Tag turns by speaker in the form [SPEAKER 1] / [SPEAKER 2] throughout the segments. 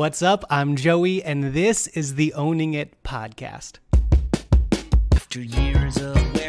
[SPEAKER 1] What's up? I'm Joey, and this is the Owning It podcast.
[SPEAKER 2] After years of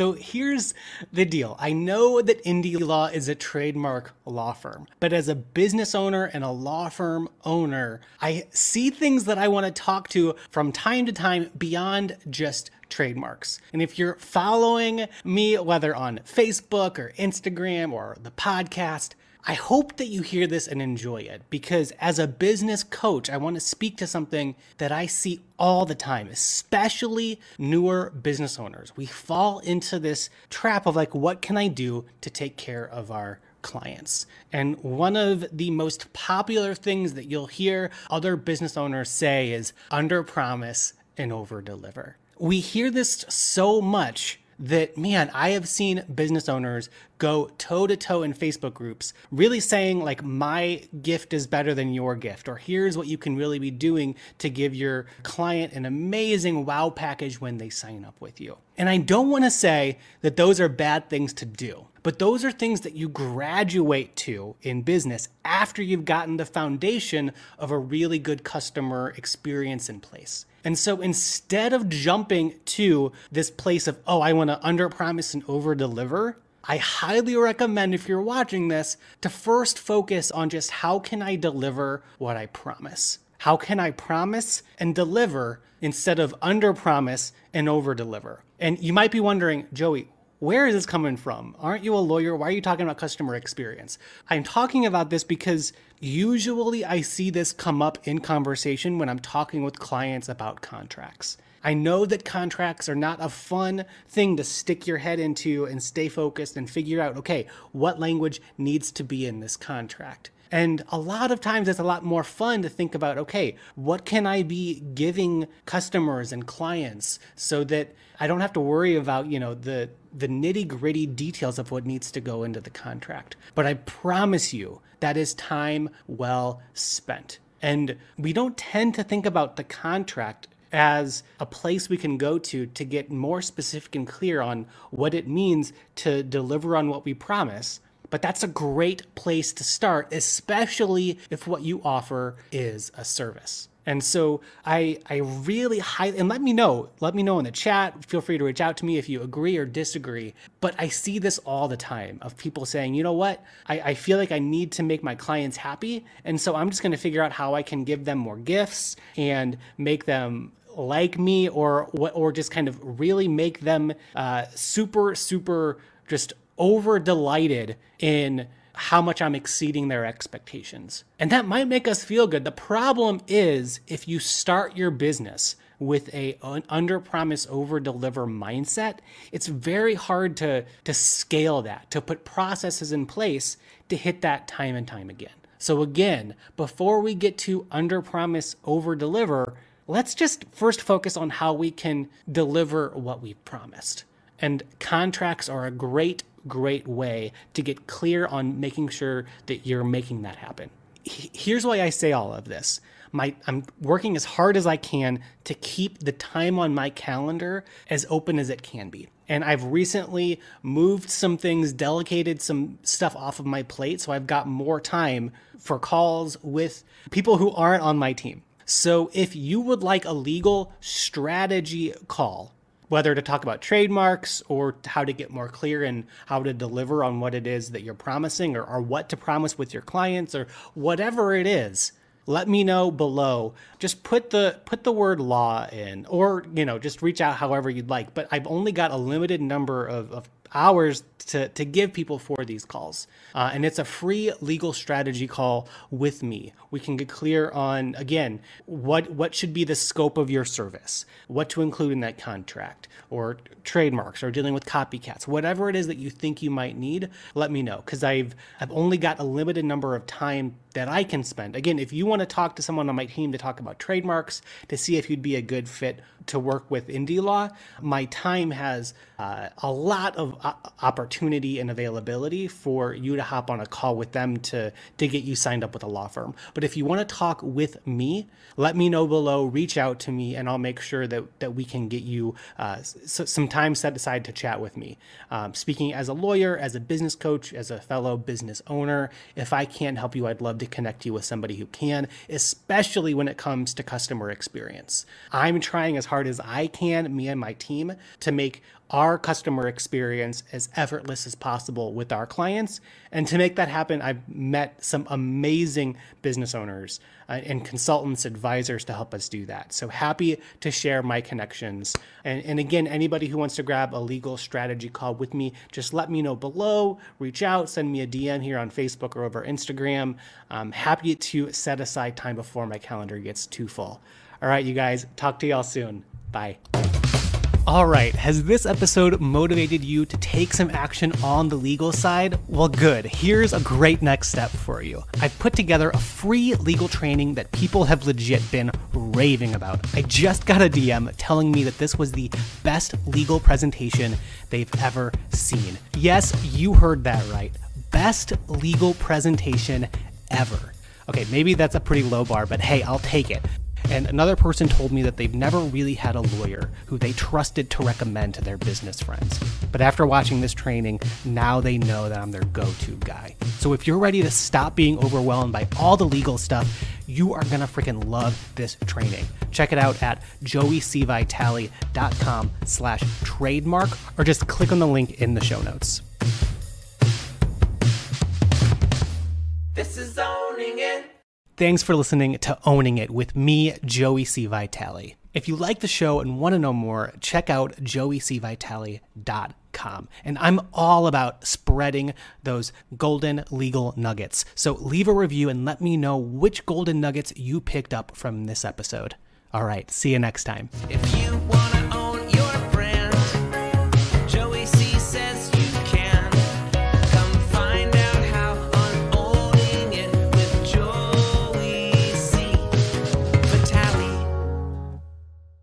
[SPEAKER 2] so
[SPEAKER 1] here's the deal. I know that Indie Law is a trademark law firm, but as a business owner and a law firm owner, I see things that I want to talk to from time to time beyond just trademarks. And if you're following me, whether on Facebook or Instagram or the podcast, I hope that you hear this and enjoy it because as a business coach, I want to speak to something that I see all the time, especially newer business owners. We fall into this trap of like, what can I do to take care of our clients? And one of the most popular things that you'll hear other business owners say is under promise and over deliver. We hear this so much that man i have seen business owners go toe to toe in facebook groups really saying like my gift is better than your gift or here's what you can really be doing to give your client an amazing wow package when they sign up with you. And i don't want to say that those are bad things to do but those are things that you graduate to in business after you've gotten the foundation of a really good customer experience in place. And so instead of jumping to this place of, oh, I want to under promise and over deliver, I highly recommend if you're watching this to first focus on just how can I deliver what I promise? How can I promise and deliver instead of under promise and over deliver? And you might be wondering, Joey, where is this coming from? Aren't you a lawyer? Why are you talking about customer experience? I'm talking about this because usually I see this come up in conversation when I'm talking with clients about contracts. I know that contracts are not a fun thing to stick your head into and stay focused and figure out, okay, what language needs to be in this contract. And a lot of times it's a lot more fun to think about okay, what can I be giving customers and clients so that I don't have to worry about, you know, the the nitty-gritty details of what needs to go into the contract. But I promise you that is time well spent. And we don't tend to think about the contract as a place we can go to to get more specific and clear on what it means to deliver on what we promise but that's a great place to start, especially if what you offer is a service. And so I I really highly and let me know, let me know in the chat. Feel free to reach out to me if you agree or disagree. But I see this all the time of people saying, you know what, I, I feel like I need to make my clients happy. And so I'm just gonna figure out how I can give them more gifts and make them like me or or just kind of really make them uh, super, super just over delighted in how much I'm exceeding their expectations. And that might make us feel good. The problem is if you start your business with a under promise over deliver mindset, it's very hard to to scale that, to put processes in place to hit that time and time again. So again, before we get to under promise over deliver, let's just first focus on how we can deliver what we've promised. And contracts are a great, great way to get clear on making sure that you're making that happen. Here's why I say all of this. My, I'm working as hard as I can to keep the time on my calendar as open as it can be. And I've recently moved some things, delegated some stuff off of my plate. So I've got more time for calls with people who aren't on my team. So if you would like a legal strategy call, whether to talk about trademarks or how to get more clear and how to deliver on what it is that you're promising or, or what to promise with your clients or whatever it is let me know below. Just put the put the word law in or you know just reach out however you'd like. But i've only got a limited number of, of hours to, to give people for these calls. Uh, and it's a free legal strategy call with me. We can get clear on, again, what, what should be the scope of your service, what to include in that contract, or trademarks, or dealing with copycats, whatever it is that you think you might need, let me know. Because I've, I've only got a limited number of time that I can spend. Again, if you want to talk to someone on my team to talk about trademarks, to see if you'd be a good fit to work with indie law, my time has uh, a lot of uh, opportunity and availability for you to hop on a call with them to to get you signed up with a law firm. But if you want to talk with me, let me know below. Reach out to me, and I'll make sure that that we can get you uh, some time set aside to chat with me. Um, speaking as a lawyer, as a business coach, as a fellow business owner, if I can't help you, I'd love to connect you with somebody who can, especially when it comes to customer experience. I'm trying as hard as I can, me and my team, to make our customer experience as effortless as possible with our clients. And to make that happen, I've met some amazing business owners uh, and consultants, advisors to help us do that. So happy to share my connections. And, and again, anybody who wants to grab a legal strategy call with me, just let me know below, reach out, send me a DM here on Facebook or over Instagram. I'm happy to set aside time before my calendar gets too full. All right, you guys, talk to y'all soon. Bye. All right, has this episode motivated you to take some action on the legal side? Well, good. Here's a great next step for you. I've put together a free legal training that people have legit been raving about. I just got a DM telling me that this was the best legal presentation they've ever seen. Yes, you heard that right. Best legal presentation ever. Okay, maybe that's a pretty low bar, but hey, I'll take it. And another person told me that they've never really had a lawyer who they trusted to recommend to their business friends. But after watching this training, now they know that I'm their go to guy. So if you're ready to stop being overwhelmed by all the legal stuff, you are gonna freaking love this training. Check it out at joeycvitale.com slash trademark or just click on the link in the show notes.
[SPEAKER 2] This is owning it.
[SPEAKER 1] Thanks for listening to Owning It with me, Joey C. Vitale. If you like the show and want to know more, check out joeycvitale.com. And I'm all about spreading those golden legal nuggets. So leave a review and let me know which golden nuggets you picked up from this episode. All right, see you next time.
[SPEAKER 2] If you wanna